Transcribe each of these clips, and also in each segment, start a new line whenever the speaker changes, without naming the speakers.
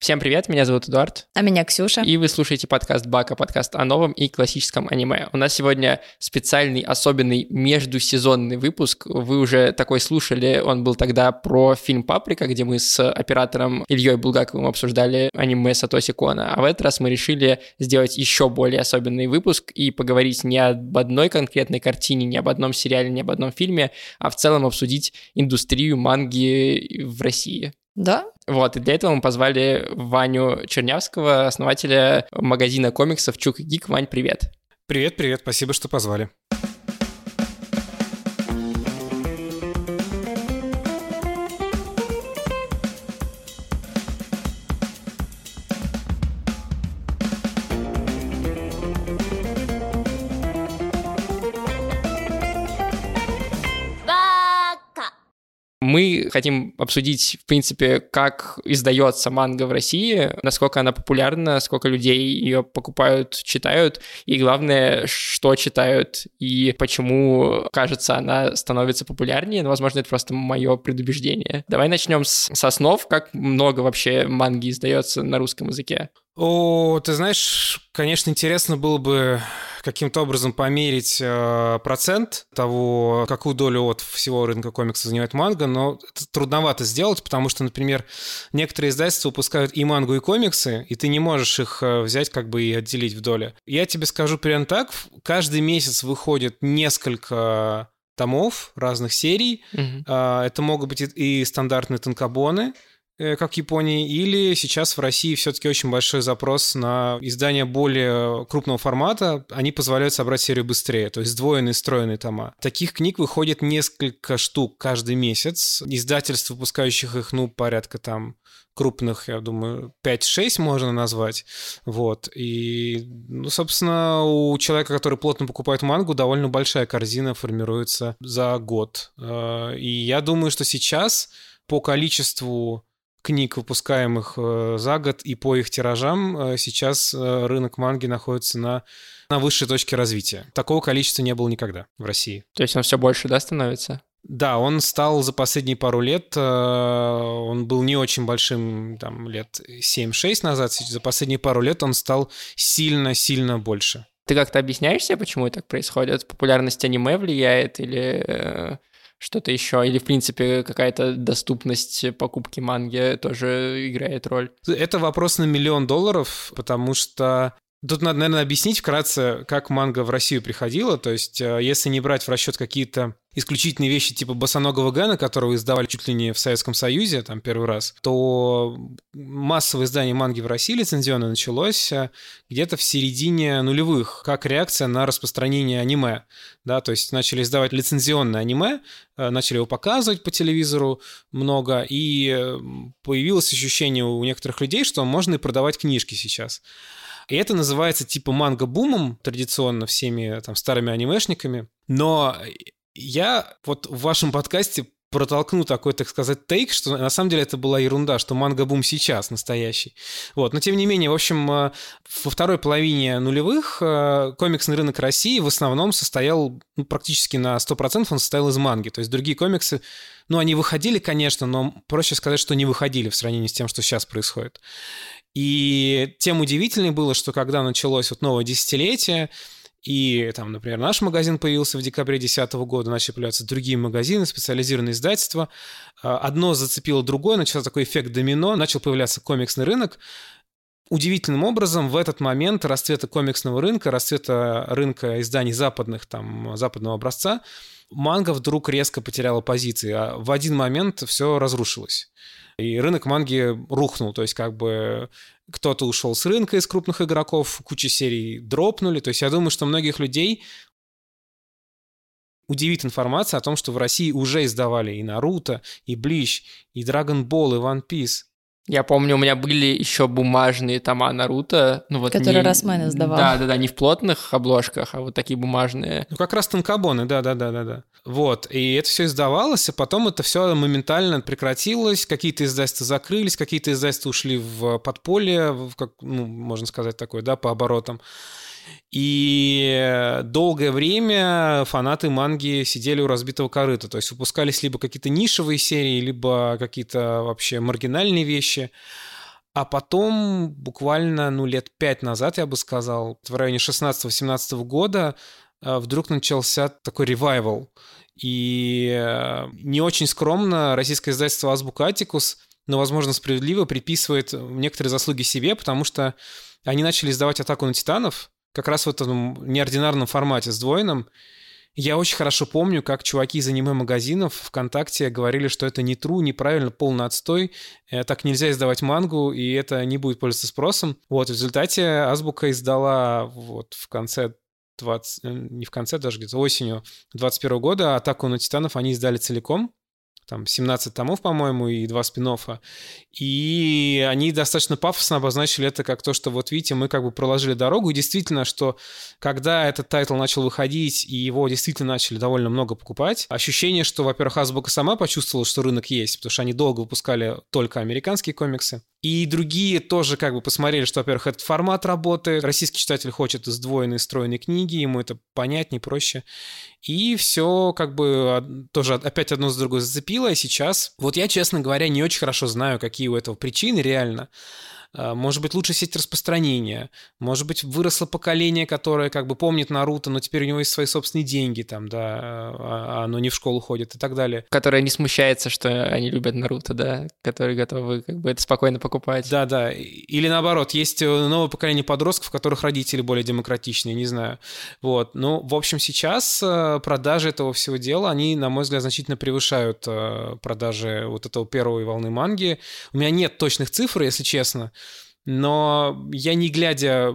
Всем привет, меня зовут Эдуард.
А меня Ксюша.
И вы слушаете подкаст Бака, подкаст о новом и классическом аниме. У нас сегодня специальный, особенный междусезонный выпуск. Вы уже такой слушали, он был тогда про фильм «Паприка», где мы с оператором Ильей Булгаковым обсуждали аниме Сатоси Кона. А в этот раз мы решили сделать еще более особенный выпуск и поговорить не об одной конкретной картине, не об одном сериале, не об одном фильме, а в целом обсудить индустрию манги в России.
Да?
Вот, и для этого мы позвали Ваню Чернявского, основателя магазина комиксов Чук и Гик. Вань, привет.
Привет, привет, спасибо, что позвали.
Мы хотим обсудить, в принципе, как издается манга в России, насколько она популярна, сколько людей ее покупают, читают, и главное, что читают, и почему, кажется, она становится популярнее. Но, возможно, это просто мое предубеждение. Давай начнем с, с основ. Как много вообще манги издается на русском языке?
О, ты знаешь, конечно, интересно было бы каким-то образом померить э, процент того, какую долю от всего рынка комиксов занимает манга, но это трудновато сделать, потому что, например, некоторые издательства выпускают и мангу, и комиксы, и ты не можешь их э, взять как бы и отделить в доле. Я тебе скажу прямо так, каждый месяц выходит несколько томов разных серий. А, Это могут быть и стандартные танкобоны, как в Японии, или сейчас в России все-таки очень большой запрос на издание более крупного формата. Они позволяют собрать серию быстрее, то есть сдвоенные, стройные тома. Таких книг выходит несколько штук каждый месяц. Издательств, выпускающих их, ну, порядка там крупных, я думаю, 5-6 можно назвать. Вот. И, ну, собственно, у человека, который плотно покупает мангу, довольно большая корзина формируется за год. Э, И я думаю, что сейчас по количеству книг, выпускаемых э, за год, и по их тиражам, э, сейчас э, рынок манги находится на, на высшей точке развития. Такого количества не было никогда в России.
То есть он все больше, да, становится?
Да, он стал за последние пару лет, он был не очень большим, там, лет 7-6 назад, за последние пару лет он стал сильно-сильно больше.
Ты как-то объясняешь себе, почему так происходит? Популярность аниме влияет или что-то еще? Или, в принципе, какая-то доступность покупки манги тоже играет роль?
Это вопрос на миллион долларов, потому что Тут надо, наверное, объяснить вкратце, как манга в Россию приходила. То есть, э, если не брать в расчет какие-то исключительные вещи типа босоногого Гэна, которого издавали чуть ли не в Советском Союзе, там, первый раз, то массовое издание манги в России лицензионное началось э, где-то в середине нулевых, как реакция на распространение аниме. Да, то есть начали издавать лицензионное аниме, э, начали его показывать по телевизору много, и появилось ощущение у некоторых людей, что можно и продавать книжки сейчас. И это называется типа манго-бумом традиционно всеми там старыми анимешниками. Но я вот в вашем подкасте протолкну такой, так сказать, тейк, что на самом деле это была ерунда, что манго-бум сейчас настоящий. Вот. Но тем не менее, в общем, э, во второй половине нулевых э, комиксный рынок России в основном состоял ну, практически на 100% он состоял из манги. То есть другие комиксы, ну, они выходили, конечно, но проще сказать, что не выходили в сравнении с тем, что сейчас происходит. И тем удивительнее было, что когда началось вот новое десятилетие, и там, например, наш магазин появился в декабре 2010 года, начали появляться другие магазины, специализированные издательства. А, Одно зацепило другое, начался такой эффект домино, начал появляться комиксный рынок. Удивительным образом в этот момент расцвета комиксного рынка, расцвета рынка изданий западных, там, западного образца, манга вдруг резко потеряла позиции, а в один момент все разрушилось. И рынок манги рухнул, то есть как бы кто-то ушел с рынка из крупных игроков, куча серий дропнули. То есть я думаю, что многих людей удивит информация о том, что в России уже издавали и Наруто, и Блич, и Ball, и One Piece.
Я помню, у меня были еще бумажные тома Наруто. Ну, вот
Которые
не-
Росмен издавал.
Да, да, да, не в плотных обложках, а вот такие бумажные.
Ну, как раз танкобоны, да-да-да-да-да. Вот, и это все издавалось, а потом это все моментально прекратилось, какие-то издательства закрылись, какие-то издательства ушли в подполье, в как, ну, можно сказать такое, да, по оборотам. И долгое время фанаты манги сидели у разбитого корыта, то есть выпускались либо какие-то нишевые серии, либо какие-то вообще маргинальные вещи. А потом, буквально, ну, лет пять назад, я бы сказал, в районе 16-17 года, э, вдруг начался такой ревайвал. И э, не очень скромно российское издательство «Азбука Атикус», но, возможно, справедливо приписывает некоторые заслуги себе, потому что они начали издавать «Атаку на титанов», как раз в этом неординарном формате, сдвоенном, я очень хорошо помню, как чуваки из аниме-магазинов ВКонтакте говорили, что это не true, неправильно, полный отстой, э, так нельзя издавать мангу, и это не будет пользоваться спросом. Вот, в результате Азбука издала вот в конце 20, э, не в конце, даже где-то осенью 21 года «Атаку на титанов» они издали целиком, там 17 томов, по-моему, и два спин-оффа. И они достаточно пафосно обозначили это как то, что вот видите, мы как бы проложили дорогу. И действительно, что когда этот title начал выходить, и его действительно начали довольно много покупать, ощущение, что, во-первых, Азбука сама почувствовала, что рынок есть, потому что они долго выпускали только американские комиксы. И другие тоже как бы посмотрели, что, во-первых, этот формат работает, российский читатель хочет сдвоенные, строенные книги, ему это понятнее, проще. И все как бы тоже опять одно с другой зацепило, и сейчас... Вот я, честно говоря, не очень хорошо знаю, какие у этого причины реально. А, может быть, лучше сеть распространения, может быть, выросло поколение, которое как бы помнит Наруто, но теперь у него есть свои собственные деньги, там, да, а, а оно не в школу ходит и так далее.
Которое не смущается, что они любят Наруто, да, которые готовы как бы это спокойно покупать.
Да, да, или наоборот, есть э, новое поколение подростков, которых родители более демократичные, не знаю. Вот, ну, в общем, сейчас э, продажи этого всего дела, они, на мой взгляд, значительно превышают э, продажи вот этого первой волны манги. У меня нет точных цифр, если честно, но я не глядя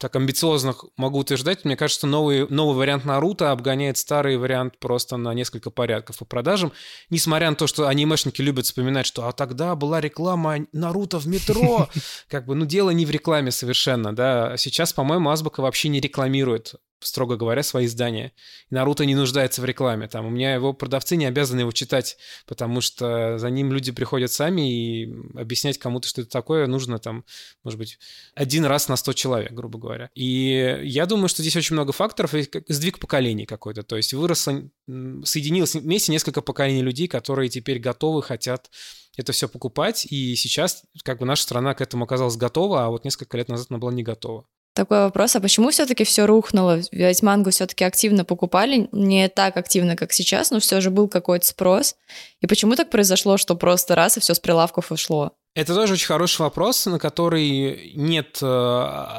так амбициозно могу утверждать, мне кажется, новый, новый вариант Наруто обгоняет старый вариант просто на несколько порядков по продажам, несмотря на то, что анимешники любят вспоминать, что а тогда была реклама Наруто в метро, как бы, ну, дело не в рекламе совершенно, да, сейчас, по-моему, Азбука вообще не рекламирует строго говоря, свои издания. И Наруто не нуждается в рекламе. Там у меня его продавцы не обязаны его читать, потому что за ним люди приходят сами, и объяснять кому-то, что это такое, нужно там, может быть, один раз на 100 человек, грубо говоря. И я думаю, что здесь очень много факторов, и сдвиг поколений какой-то. То есть выросло, соединилось вместе несколько поколений людей, которые теперь готовы, хотят это все покупать, и сейчас как бы наша страна к этому оказалась готова, а вот несколько лет назад она была не готова.
Такой вопрос, а почему все-таки все рухнуло? Ведь мангу все-таки активно покупали, не так активно, как сейчас, но все же был какой-то спрос. И почему так произошло, что просто раз и все с прилавков ушло?
Это тоже очень хороший вопрос, на который нет э,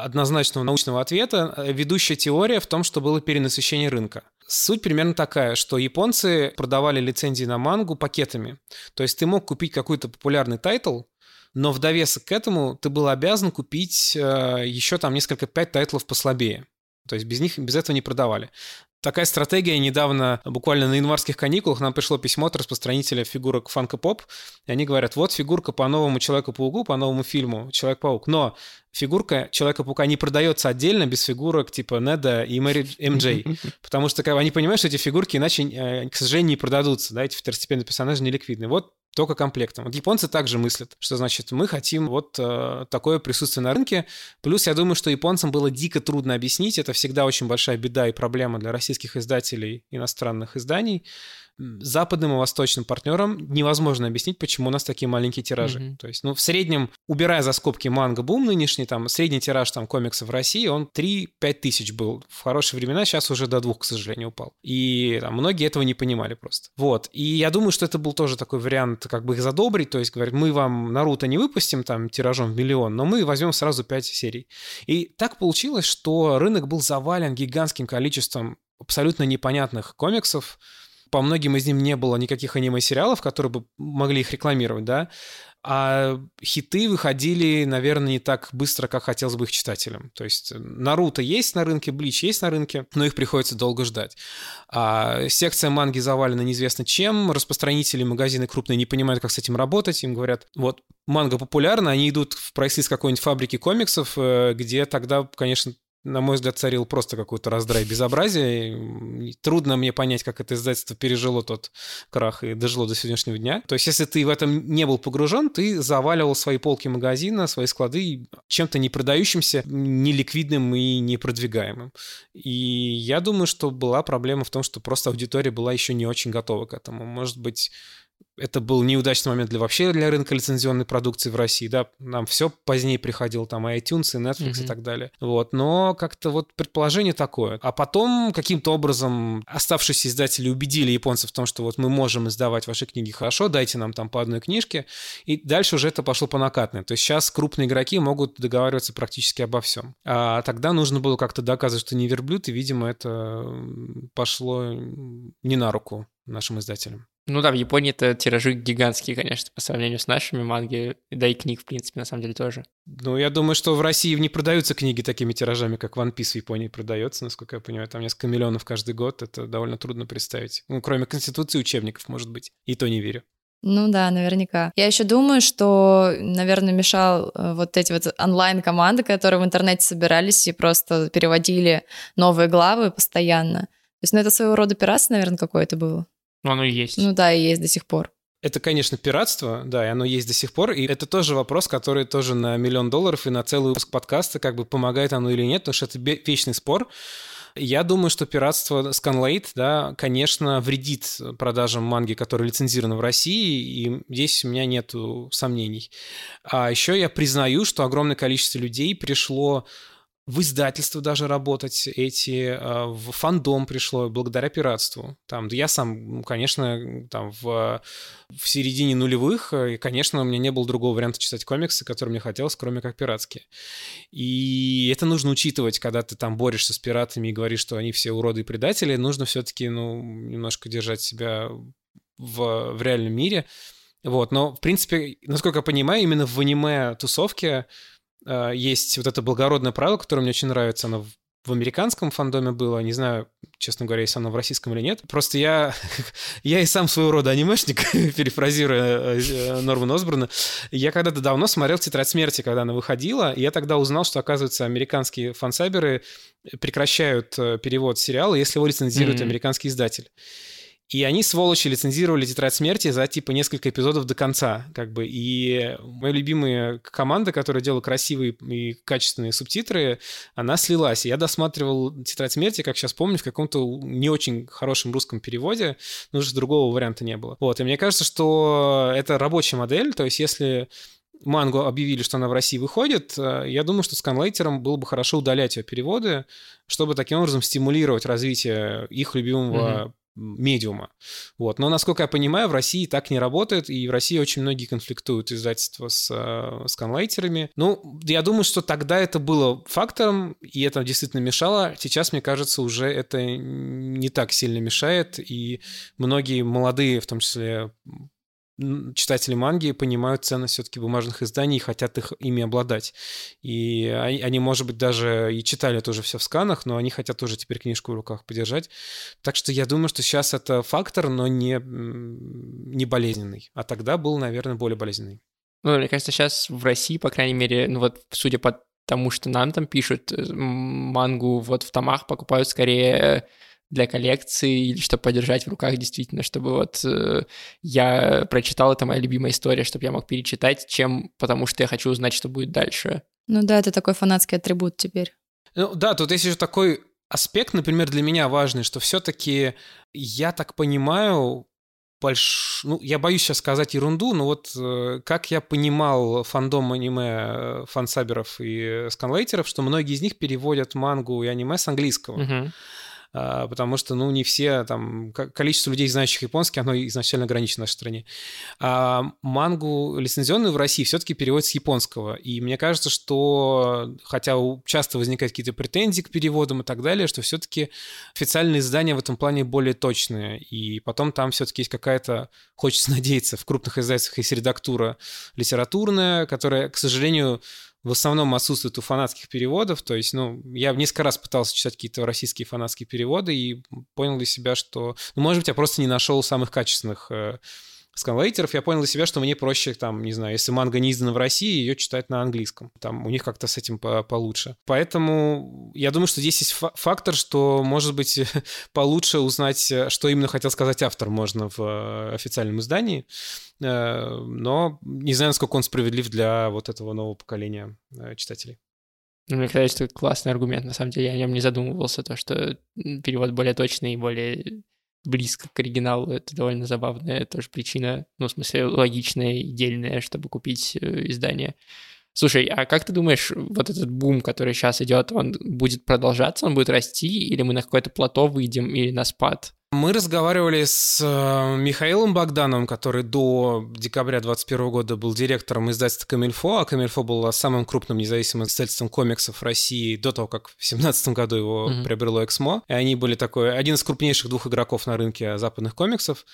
однозначного научного ответа. Ведущая теория в том, что было перенасыщение рынка. Суть примерно такая, что японцы продавали лицензии на мангу пакетами. То есть ты мог купить какой-то популярный title, но в довесок к этому ты был обязан купить э, еще там несколько пять тайтлов послабее. То есть без них, без этого не продавали. Такая стратегия недавно, буквально на январских каникулах, нам пришло письмо от распространителя фигурок Funko Pop, и они говорят, вот фигурка по новому Человеку-пауку, по новому фильму Человек-паук, но фигурка Человека-паука не продается отдельно без фигурок типа Неда и Мэри МД, потому что как, они понимают, что эти фигурки иначе, э, к сожалению, не продадутся, да, эти второстепенные персонажи не ликвидны. Вот только комплектом. Вот японцы также мыслят, что значит мы хотим вот э, такое присутствие на рынке. Плюс я думаю, что японцам было дико трудно объяснить, это всегда очень большая беда и проблема для российских издателей иностранных изданий, западным и восточным партнерам невозможно объяснить, почему у нас такие маленькие тиражи. Mm-hmm. То есть, ну, в среднем, убирая за скобки манго-бум нынешний, там, средний тираж там комиксов в России, он 3-5 тысяч был. В хорошие времена сейчас уже до двух, к сожалению, упал. И там, многие этого не понимали просто. Вот. И я думаю, что это был тоже такой вариант, как бы их задобрить, то есть, говорят, мы вам Наруто не выпустим там тиражом в миллион, но мы возьмем сразу 5 серий. И так получилось, что рынок был завален гигантским количеством абсолютно непонятных комиксов, по многим из них не было никаких аниме-сериалов, которые бы могли их рекламировать, да, а хиты выходили, наверное, не так быстро, как хотелось бы их читателям. То есть Наруто есть на рынке, Блич есть на рынке, но их приходится долго ждать. А секция манги завалена неизвестно чем, распространители, магазины крупные не понимают, как с этим работать, им говорят, вот манга популярна, они идут в прайс какой-нибудь фабрики комиксов, э, где тогда, конечно, на мой взгляд, царил просто какой-то раздрай безобразия. Трудно мне понять, как это издательство пережило тот крах и дожило до сегодняшнего дня. То есть, если ты в этом не был погружен, ты заваливал свои полки магазина, свои склады чем-то не продающимся, неликвидным и непродвигаемым. И я думаю, что была проблема в том, что просто аудитория была еще не очень готова к этому. Может быть, это был неудачный момент для вообще для рынка лицензионной продукции в России, да, нам все позднее приходил, там и iTunes, и Netflix mm-hmm. и так далее. Вот, но как-то вот предположение такое. А потом каким-то образом оставшиеся издатели убедили японцев в том, что вот мы можем издавать ваши книги хорошо, дайте нам там по одной книжке, и дальше уже это пошло по накатной. То есть сейчас крупные игроки могут договариваться практически обо всем. А тогда нужно было как-то доказывать, что не верблюд, и, видимо, это пошло не на руку нашим издателям.
Ну да, в Японии это тиражи гигантские, конечно, по сравнению с нашими манги, да и книг, в принципе, на самом деле тоже.
Ну, я думаю, что в России не продаются книги такими тиражами, как One Piece в Японии продается, насколько я понимаю. Там несколько миллионов каждый год, это довольно трудно представить. Ну, кроме Конституции учебников, может быть. И то не верю.
Ну да, наверняка. Я еще думаю, что, наверное, мешал э, вот эти вот онлайн-команды, которые в интернете собирались и просто переводили новые главы постоянно. То есть, ну, это своего рода пиратство, наверное, какое-то было.
Ну, оно и есть.
Ну да, и есть до сих пор.
Это, конечно, пиратство, да, и оно есть до сих пор, и это тоже вопрос, который тоже на миллион долларов и на целый выпуск подкаста, как бы помогает оно или нет, потому что это вечный спор. Я думаю, что пиратство Scanlate, да, конечно, вредит продажам манги, которые лицензированы в России, и здесь у меня нет сомнений. А еще я признаю, что огромное количество людей пришло в издательство даже работать эти, а, в фандом пришло благодаря пиратству. Там, я сам, конечно, там в, в середине нулевых, э, и, конечно, у меня не было другого варианта читать комиксы, который мне хотелось, кроме как пиратские. И это нужно учитывать, когда ты там борешься с пиратами и говоришь, что они все уроды и предатели, нужно все-таки, ну, немножко держать себя в, в реальном мире. Вот, но, в принципе, насколько я понимаю, именно в аниме-тусовке Э, есть вот это благородное правило, которое мне очень нравится, оно в американском фандоме было, не знаю, честно говоря, если оно в российском или нет. Просто я, я и сам своего рода анимешник, перефразируя э, Нормана Осборна. Я когда-то давно смотрел «Тетрадь смерти», когда она выходила, и я тогда узнал, что, оказывается, американские фансайберы прекращают э, перевод сериала, если его лицензирует mm-hmm. американский издатель. И они, сволочи, лицензировали «Тетрадь смерти» за, типа, несколько эпизодов до конца, как бы. И моя любимая команда, которая делала красивые и качественные субтитры, она слилась. И я досматривал «Тетрадь смерти», как сейчас помню, в каком-то не очень хорошем русском переводе, но уже другого варианта не было. Вот, и мне кажется, что это рабочая модель, то есть если мангу объявили, что она в России выходит, э, я думаю, что сканлайтерам было бы хорошо удалять ее переводы, чтобы таким образом стимулировать развитие их любимого mm-hmm медиума. Вот. Но, насколько я понимаю, в России так не работает, и в России очень многие конфликтуют издательства с э, сканлайтерами. Ну, я думаю, что тогда это было фактором, и это действительно мешало. Сейчас, мне кажется, уже это не так сильно мешает, и многие молодые, в том числе читатели манги понимают ценность все-таки бумажных изданий и хотят их ими обладать. И они, они, может быть, даже и читали тоже все в сканах, но они хотят тоже теперь книжку в руках подержать. Так что я думаю, что сейчас это фактор, но не, не болезненный. А тогда был, наверное, более болезненный.
Ну, мне кажется, сейчас в России, по крайней мере, ну вот судя по тому, что нам там пишут, э, мангу вот в томах покупают скорее для коллекции или чтобы подержать в руках действительно, чтобы вот э, я прочитал, это моя любимая история, чтобы я мог перечитать, чем потому что я хочу узнать, что будет дальше.
Ну да, это такой фанатский атрибут теперь.
Ну да, тут есть еще такой аспект, например, для меня важный, что все-таки я так понимаю, больш... ну, я боюсь сейчас сказать ерунду, но вот э, как я понимал фандом аниме э, фансаберов и сканлейтеров, что многие из них переводят мангу и аниме с английского. Uh-huh. А, потому что, ну, не все, там, количество людей, знающих японский, оно изначально ограничено в нашей стране. А мангу лицензионную в России все-таки переводят с японского, и мне кажется, что, хотя часто возникают какие-то претензии к переводам и так далее, что все-таки официальные издания в этом плане более точные, и потом там все-таки есть какая-то, хочется надеяться, в крупных издательствах есть редактура литературная, которая, к сожалению, в основном отсутствует у фанатских переводов. То есть, ну, я несколько раз пытался читать какие-то российские фанатские переводы и понял для себя, что, ну, может быть, я просто не нашел самых качественных э, сканлайтеров, я понял для себя, что мне проще, там, не знаю, если манга не издана в России, ее читать на английском. Там у них как-то с этим по получше. Поэтому я думаю, что здесь есть фактор, что, может быть, получше узнать, что именно хотел сказать автор можно в э, официальном издании. Э, но не знаю, насколько он справедлив для вот этого нового поколения э, читателей.
Ну, мне кажется, это классный аргумент. На самом деле, я о нем не задумывался, то, что перевод более точный и более близко к оригиналу. Это довольно забавная тоже причина, ну, в смысле, логичная и дельная, чтобы купить э, издание. Слушай, а как ты думаешь, вот этот бум, который сейчас идет, он будет продолжаться, он будет расти, или мы на какое-то плато выйдем, или на спад?
Мы разговаривали с э, Михаилом Богдановым, который до декабря 2021 года был директором издательства Камильфо, а Камильфо было самым крупным независимым издательством комиксов России до того, как в 2017 году его mm-hmm. приобрело Эксмо. И они были такой, один из крупнейших двух игроков на рынке западных комиксов.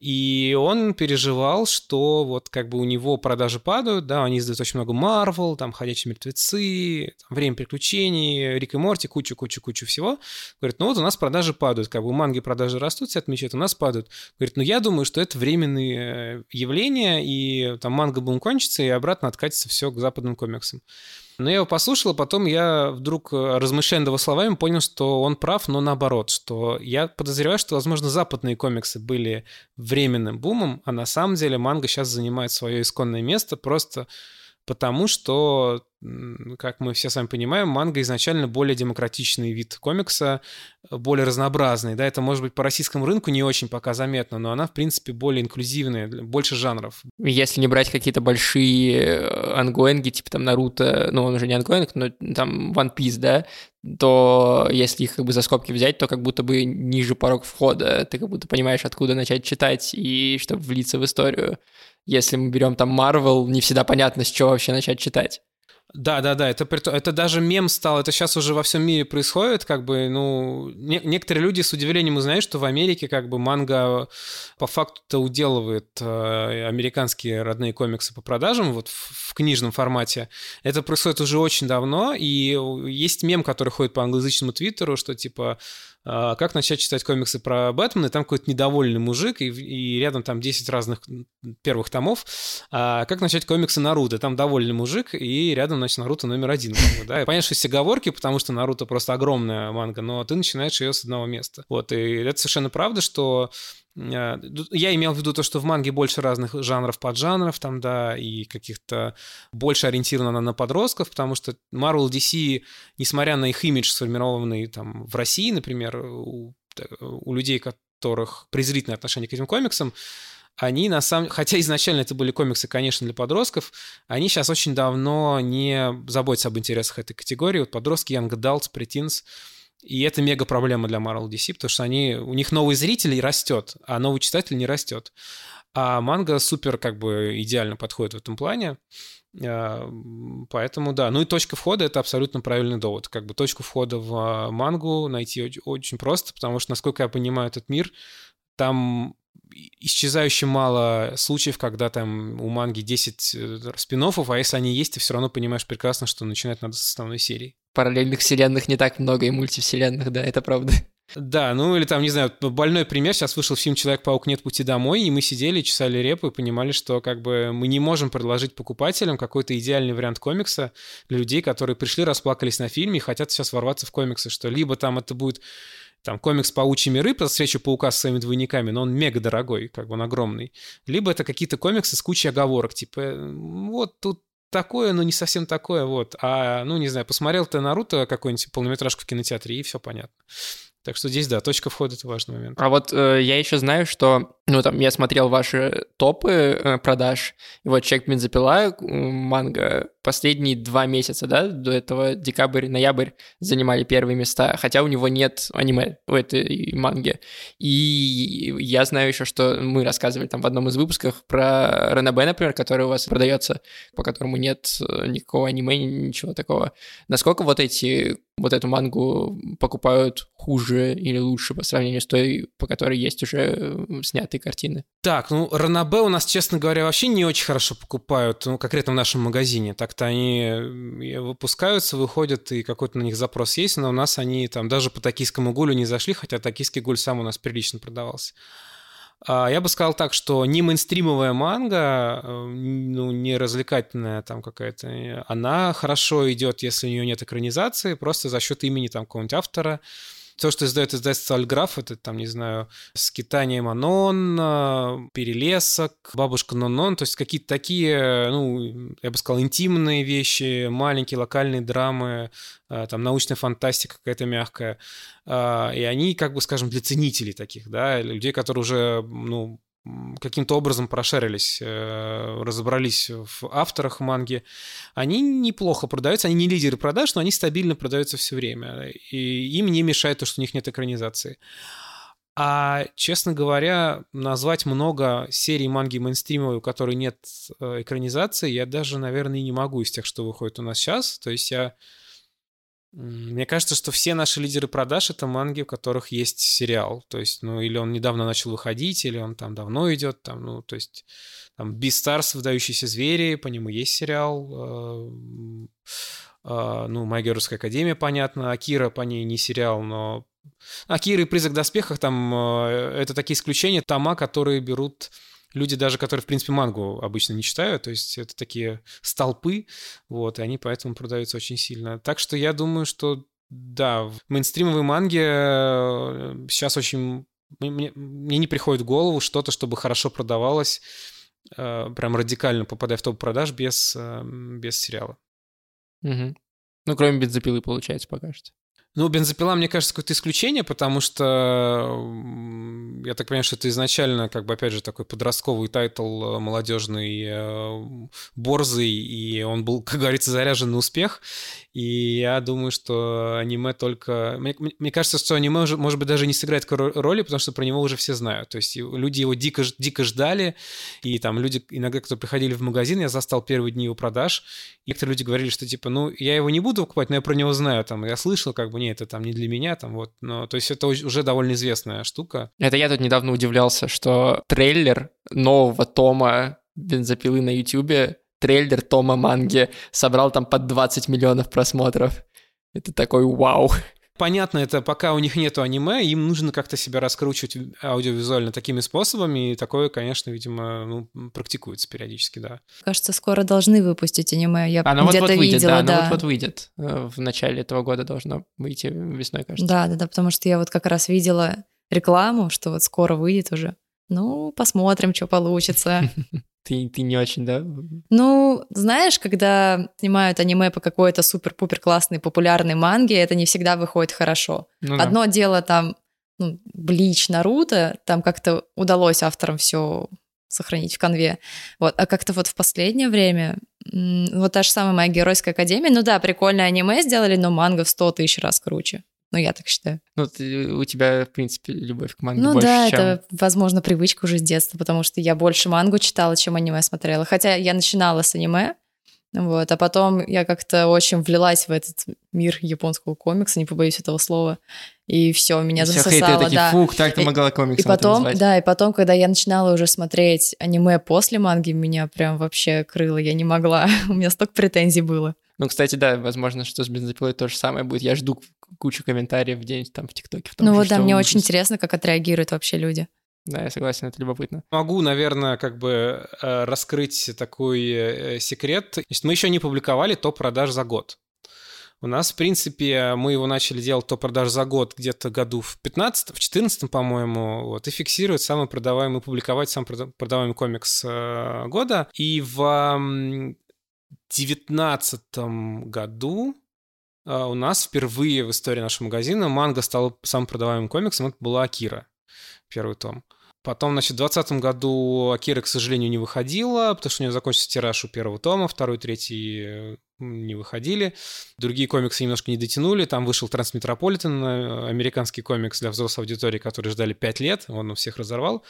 И он переживал, что вот как бы у него продажи падают, да, они издают очень много Марвел, там «Ходячие мертвецы», там, «Время приключений», «Рик и Морти», кучу-кучу-кучу всего. Говорит, ну вот у нас продажи падают, как бы у манги продажи растут, все отмечают, у нас падают. Говорит, ну я думаю, что это временные э, явления, и там манга бум кончится, и обратно откатится все к западным комиксам. Но я его послушал, а потом я вдруг, э, размышляя над его словами, понял, что он прав, но наоборот, что я подозреваю, что, возможно, западные комиксы были временным бумом, а на самом деле манга сейчас занимает свое исконное место. Просто потому, что как мы все с вами понимаем, манга изначально более демократичный вид комикса, более разнообразный. Да, это может быть по российскому рынку не очень пока заметно, но она, в принципе, более инклюзивная, больше жанров.
Если не брать какие-то большие э, ongoing и, типа там Наруто, ну, он уже не ongoing, но там One Piece, да, то если их как бы за скобки взять, то как будто бы ниже порог входа, ты как будто понимаешь, откуда начать читать и чтобы влиться в историю. Если мы берем там Marvel, не всегда понятно, с чего вообще начать читать.
Да, да, да, это, это даже мем стал, это сейчас уже во всем мире происходит, как бы, ну, не, некоторые люди с удивлением узнают, что в Америке как бы манга по факту-то уделывает э, американские родные комиксы по продажам вот в, в книжном формате. Это происходит уже очень давно, и есть мем, который ходит по англоязычному твиттеру, что типа как начать читать комиксы про Бэтмена, и там какой-то недовольный мужик, и, и рядом там 10 разных первых томов. А как начать комиксы Наруто, там довольный мужик, и рядом, значит, Наруто номер один. Да? И понятно, что есть оговорки, потому что Наруто просто огромная манга, но ты начинаешь ее с одного места. Вот, и это совершенно правда, что а, я имел в виду то, что в манге больше разных жанров, поджанров там, да, и каких-то больше ориентировано на подростков, потому что Marvel DC, несмотря на их имидж, сформированный там в России, например, у, у людей, которых презрительное отношение к этим комиксам, они на самом хотя изначально это были комиксы, конечно, для подростков, они сейчас очень давно не заботятся об интересах этой категории. Вот подростки, young adults, preteens — и это мега проблема для Marvel DC, потому что они, у них новый зритель растет, а новый читатель не растет. А манга супер как бы идеально подходит в этом плане. А, поэтому да. Ну и точка входа — это абсолютно правильный довод. Как бы точку входа в а, мангу найти очень просто, потому что, насколько я понимаю этот мир, там исчезающе мало случаев, когда там у манги 10 э, спин а если они есть, ты все равно понимаешь прекрасно, что начинать надо с основной серии
параллельных вселенных не так много и мультивселенных, да, это правда.
Да, ну или там, не знаю, больной пример, сейчас вышел фильм «Человек-паук. Нет пути домой», и мы сидели, чесали репу и понимали, что как бы мы не можем предложить покупателям какой-то идеальный вариант комикса для людей, которые пришли, расплакались на фильме и хотят сейчас ворваться в комиксы, что либо там это будет там комикс «Паучьи миры» про встречу паука с своими двойниками, но он мега дорогой, как бы он огромный. Либо это какие-то комиксы с кучей оговорок, типа вот тут такое, но не совсем такое, вот. А, ну, не знаю, посмотрел ты Наруто какой-нибудь полнометражку в кинотеатре, и все понятно. Так что здесь, да, точка входа — это важный момент.
А вот э, я еще знаю, что, ну, там, я смотрел ваши топы э, продаж, и вот «Человек бензопила», манга, последние два месяца, да, до этого декабрь, ноябрь занимали первые места, хотя у него нет аниме у этой манги. И я знаю еще, что мы рассказывали там в одном из выпусков про Ранабе, например, который у вас продается, по которому нет э, никакого аниме, ничего такого. Насколько вот эти вот эту мангу покупают хуже или лучше по сравнению с той, по которой есть уже э, снятые картины?
Так, ну, Ранабе у нас, честно говоря, вообще не очень хорошо покупают, ну, конкретно в нашем магазине. Так-то они выпускаются, выходят, и какой-то на них запрос есть, но у нас они там даже по токийскому гулю не зашли, хотя токийский гуль сам у нас прилично продавался. А, я бы сказал так, что не мейнстримовая манга, э, ну, не развлекательная там какая-то, она хорошо идет, если у нее нет экранизации, просто за счет имени там какого-нибудь автора, То, что издает издательство Альграф, это там, не знаю, «Скитание Манон», э, «Перелесок», «Бабушка Нонон», то есть какие-то такие, ну, я бы сказал, интимные вещи, маленькие локальные драмы, э, там научная фантастика какая-то мягкая. Э, и они, как бы, скажем, для ценителей таких, да, людей, которые уже, ну, каким-то образом прошарились, э, разобрались в авторах манги, они неплохо продаются, они не лидеры продаж, но они стабильно продаются все время, и им не мешает то, что у них нет экранизации. А, честно говоря, назвать много серий манги мейнстримовой, у которой нет э, экранизации, я даже, наверное, не могу из тех, что выходит у нас сейчас. То есть я мне кажется, что все наши лидеры продаж — это манги, у которых есть сериал. То есть, ну, или он недавно начал выходить, или он там давно идет, там, ну, то есть, там, Beastars, выдающиеся звери, по нему есть сериал. Э, э, ну, Моя геройская академия, понятно. Акира по ней не сериал, но... Акира и Призрак в доспехах, там, э, это такие исключения, тома, которые берут люди даже, которые, в принципе, мангу обычно не читают, то есть это такие столпы, вот, и они поэтому продаются очень сильно. Так что я думаю, что да, в мейнстримовой манге э, сейчас очень... Мне, мне не приходит в голову что-то, чтобы хорошо продавалось, э, прям радикально попадая в топ продаж без, э, без сериала.
Угу. Ну, кроме бензопилы, получается, пока что.
Ну, бензопила, мне кажется, какое-то исключение, потому что я так понимаю, что это изначально, как бы, опять же, такой подростковый title э, молодежный, э, борзый, и он был, как говорится, заряжен на успех. И я думаю, что аниме только... Мне, мне кажется, что аниме, уже, может быть, даже не сыграет роли, потому что про него уже все знают. То есть люди его дико, дико ждали, и там люди, иногда, кто приходили в магазин, я застал первые дни его продаж, и некоторые люди говорили, что типа, ну, я его не буду покупать, но я про него знаю, там, я слышал, как бы, не, это там не для меня, там, вот. Но, то есть это уже довольно известная штука.
Это я тут недавно удивлялся, что трейлер нового тома бензопилы на Ютубе трейлер Тома Манги собрал там под 20 миллионов просмотров. Это такой вау.
Понятно, это пока у них нету аниме, им нужно как-то себя раскручивать аудиовизуально такими способами, и такое, конечно, видимо, ну, практикуется периодически, да.
Кажется, скоро должны выпустить аниме. Я
оно
где-то
вот-вот выйдет,
видела,
да,
да.
оно вот-вот выйдет. Э, в начале этого года должно выйти весной, кажется.
Да, да, да, потому что я вот как раз видела рекламу, что вот скоро выйдет уже. Ну, посмотрим, что получится.
Ты, ты не очень, да?
Ну, знаешь, когда снимают аниме по какой-то супер-пупер классной популярной манге, это не всегда выходит хорошо.
Ну, да.
Одно дело там, ну, Блич, Наруто, там как-то удалось авторам все сохранить в конве. Вот. А как-то вот в последнее время, вот та же самая моя геройская академия, ну да, прикольное аниме сделали, но манга в сто тысяч раз круче. Ну, я так считаю.
Ну, ты, у тебя, в принципе, любовь к манге
Ну
больше,
да,
чем...
это, возможно, привычка уже с детства, потому что я больше мангу читала, чем аниме смотрела. Хотя я начинала с аниме, вот, а потом я как-то очень влилась в этот мир японского комикса, не побоюсь этого слова, и все, меня
Все
засосало,
хейтеры такие,
да.
фух, так ты могла комикс
И потом, да, и потом, когда я начинала уже смотреть аниме после манги, меня прям вообще крыло, я не могла, у меня столько претензий было.
Ну, кстати, да, возможно, что с бензопилой то же самое будет. Я жду кучу комментариев где-нибудь там в ТикТоке. в
Ну
же,
вот, да, мне очень интересно, как отреагируют вообще люди.
Да, я согласен, это любопытно.
Могу, наверное, как бы э, раскрыть такой э, секрет. Значит, мы еще не публиковали топ продаж за год. У нас, в принципе, мы его начали делать топ продаж за год где-то году в 15 в 14 по-моему, вот, и фиксировать самый продаваемый, публиковать самый прода- продаваемый комикс э, года. И в м, 19 году э, у нас впервые в истории нашего магазина манга стала самым продаваемым комиксом. Это была Акира, первый том. Потом, значит, в 2020 году Акира, к сожалению, не выходила, потому что у нее закончился тираж у первого тома, второй, третий не выходили. Другие комиксы немножко не дотянули. Там вышел Трансметрополитен, э, американский комикс для взрослой аудитории, который ждали 5 лет, он у всех разорвал.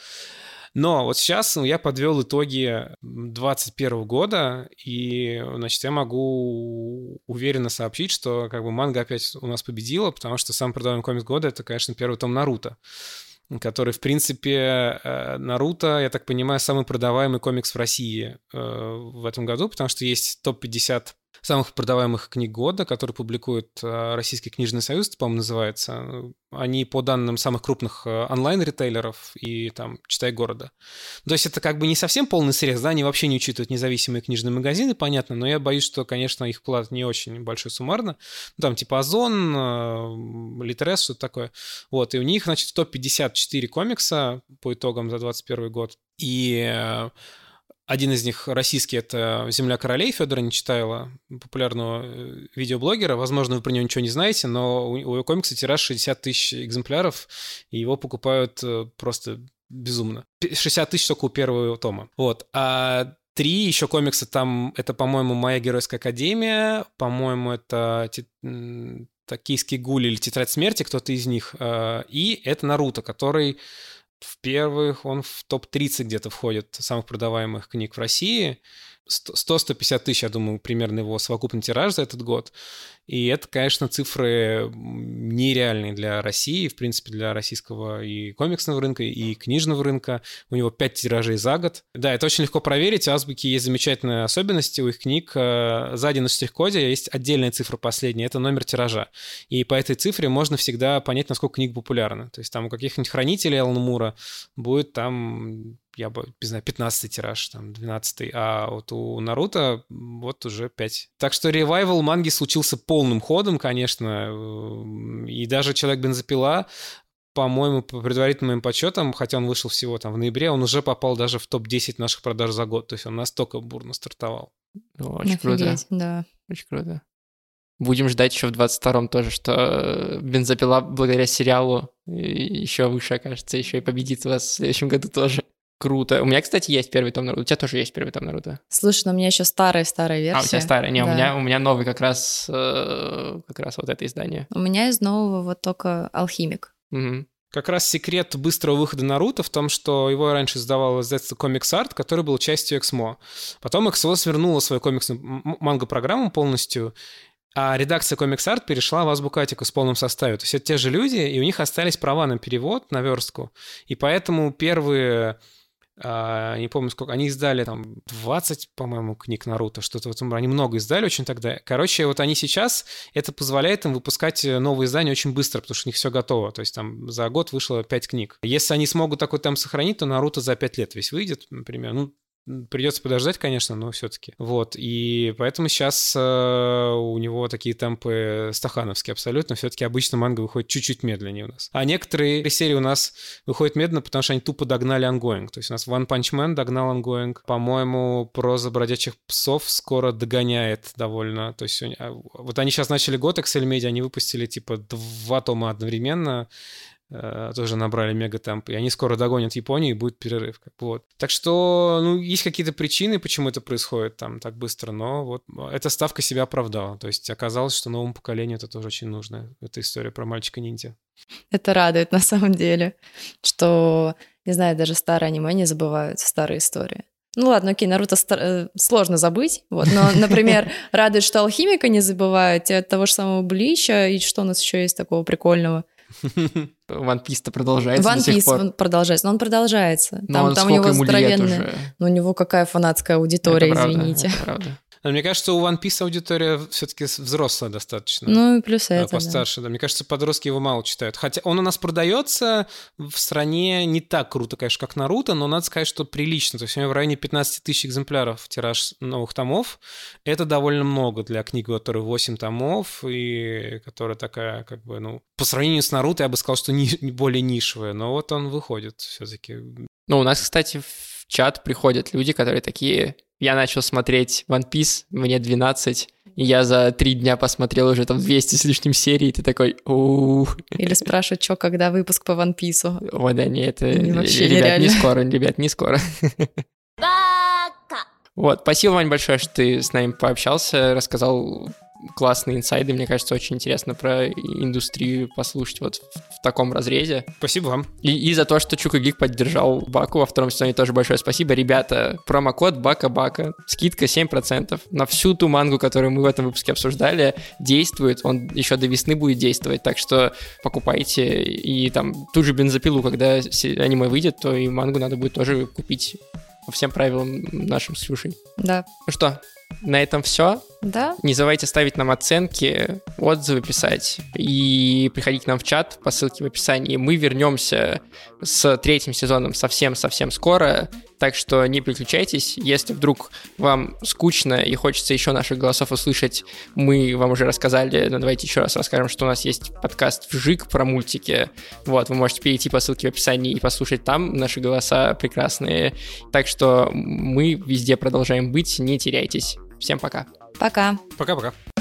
Но вот сейчас ну, я подвел итоги 2021 года, и, значит, я могу уверенно сообщить, что как бы манга опять у нас победила, потому что сам продаваемый комикс года — это, конечно, первый том Наруто который, в принципе, э, Наруто, я так понимаю, самый продаваемый комикс в России э, в этом году, потому что есть топ-50 самых продаваемых книг года, который публикует э, Российский книжный союз, по-моему, называется. Они по данным самых крупных э, онлайн-ритейлеров и там «Читай города». То есть это как бы не совсем полный срез, да, они вообще не учитывают независимые книжные магазины, понятно, но я боюсь, что, конечно, их вклад не очень большой суммарно. Там типа Озон, Литрес, что-то такое. Вот, и у них, значит, 154 комикса по итогам за 21 год. И один из них российский — это «Земля королей» Федора Нечитайла, популярного э, видеоблогера. Возможно, вы про него ничего не знаете, но у его комикса тираж 60 тысяч экземпляров, и его покупают э, просто безумно. 60 тысяч только у первого тома. Вот. А три еще комикса там, это, по-моему, «Моя геройская академия», по-моему, это «Токийский гуль» или «Тетрадь смерти», кто-то из них, э, и это «Наруто», который в первых, он в топ-30 где-то входит самых продаваемых книг в России. 100-150 тысяч, я думаю, примерно его совокупный тираж за этот год. И это, конечно, цифры нереальные для России, в принципе, для российского и комиксного рынка, и книжного рынка. У него 5 тиражей за год. Да, это очень легко проверить. У Азбуки есть замечательные особенности у их книг. Э, сзади на штрих-коде есть отдельная цифра последняя, это номер тиража. И по этой цифре можно всегда понять, насколько книга популярна. То есть там у каких-нибудь хранителей Алана Мура будет там я бы, не знаю, 15 тираж, там, 12 а вот у Наруто вот уже 5. Так что ревайвал манги случился полным ходом, конечно, э, и даже «Человек-бензопила» по-моему, по предварительным моим подсчетам, хотя он вышел всего там в ноябре, он уже попал даже в топ-10 наших продаж за год. То есть он настолько бурно стартовал.
Ну, очень Офигеть, круто.
да.
Очень круто. Будем ждать еще в 22-м тоже, что э, бензопила благодаря сериалу еще выше окажется, еще и победит вас в следующем году тоже. Круто. У меня, кстати, есть первый том Наруто. У тебя тоже есть первый том Наруто.
Слушай, но у меня еще старая-старая версия.
А, у тебя старая? Не, да. у, меня, у меня новый как раз, э, как раз вот это издание.
У меня из нового вот только «Алхимик».
Угу.
Как раз секрет быстрого выхода Наруто в том, что его раньше издавал издательство Comics Art, который был частью Эксмо. Потом Эксмо свернула свою комиксную манго-программу полностью, а редакция Comics Art перешла в Азбуку Атику с полным составом. То есть это те же люди, и у них остались права на перевод, на верстку. И поэтому первые а, не помню сколько, они издали там 20, по-моему, книг Наруто, что-то в этом Они много издали очень тогда. Короче, вот они сейчас, это позволяет им выпускать э, новые издания очень быстро, потому что у них все готово. То есть там за год вышло 5 книг. Если они смогут такой темп сохранить, то Наруто за 5 лет весь выйдет, например. Ну, Придется подождать, конечно, но все-таки. Вот, и поэтому сейчас э, у него такие темпы стахановские абсолютно. Все-таки обычно манга выходит чуть-чуть медленнее у нас. А некоторые серии у нас выходят медленно, потому что они тупо догнали ongoing. То есть у нас One Punch Man догнал ongoing. По-моему, проза бродячих псов скоро догоняет довольно. То есть а, вот они сейчас начали год XL Media, они выпустили типа два тома одновременно тоже набрали мегатемп, и они скоро догонят Японию, и будет перерыв. Вот. Так что, ну, есть какие-то причины, почему это происходит там так быстро, но вот эта ставка себя оправдала. То есть оказалось, что новому поколению это тоже очень нужно. Это история про мальчика-ниндзя.
Это радует на самом деле, что, не знаю, даже старые аниме не забывают старые истории. Ну ладно, окей, Наруто стар... Э, сложно забыть, вот, но, например, радует, что Алхимика не забывают, от того же самого Блича, и что у нас еще есть такого прикольного –
One Piece-то продолжается
One Piece он продолжается, но он продолжается.
Но там, он там у него здоровенная...
Но у него какая фанатская аудитория, это извините.
Правда, это правда.
Но мне кажется, у One Piece аудитория все-таки взрослая достаточно.
Ну и плюс это,
Постарше, да. да. Мне кажется, подростки его мало читают. Хотя он у нас продается в стране не так круто, конечно, как Наруто, но надо сказать, что прилично. То есть у него в районе 15 тысяч экземпляров тираж новых томов. Это довольно много для книги, у которой 8 томов, и которая такая, как бы, ну, по сравнению с Наруто, я бы сказал, что не, более нишевая. Но вот он выходит все-таки.
Ну, у нас, кстати, в чат приходят люди, которые такие, я начал смотреть One Piece, мне 12, и я за три дня посмотрел уже там 200 с лишним серий, и ты такой, у
Или спрашивают, что, когда выпуск по One Piece?
О, да, не, это... Вообще ребят, нереально. не скоро, ребят, не скоро. Вот, спасибо, Вань, большое, что ты с нами пообщался, рассказал классные инсайды. Мне кажется, очень интересно про индустрию послушать вот в, в таком разрезе.
Спасибо вам.
И, и за то, что Чук и Гик поддержал Баку во втором сезоне тоже большое спасибо. Ребята, промокод Бака-Бака, скидка 7% на всю ту мангу, которую мы в этом выпуске обсуждали, действует. Он еще до весны будет действовать, так что покупайте. И там ту же бензопилу, когда аниме выйдет, то и мангу надо будет тоже купить по всем правилам нашим с Ксюшей.
Да.
Ну что, на этом все.
Да.
Не забывайте ставить нам оценки, отзывы писать и приходить к нам в чат по ссылке в описании. Мы вернемся с третьим сезоном совсем-совсем скоро, так что не переключайтесь. Если вдруг вам скучно и хочется еще наших голосов услышать, мы вам уже рассказали, но давайте еще раз расскажем, что у нас есть подкаст «Вжик» про мультики. Вот, вы можете перейти по ссылке в описании и послушать там наши голоса прекрасные. Так что мы везде продолжаем быть, не теряйтесь. Всем пока.
Пока.
Пока-пока.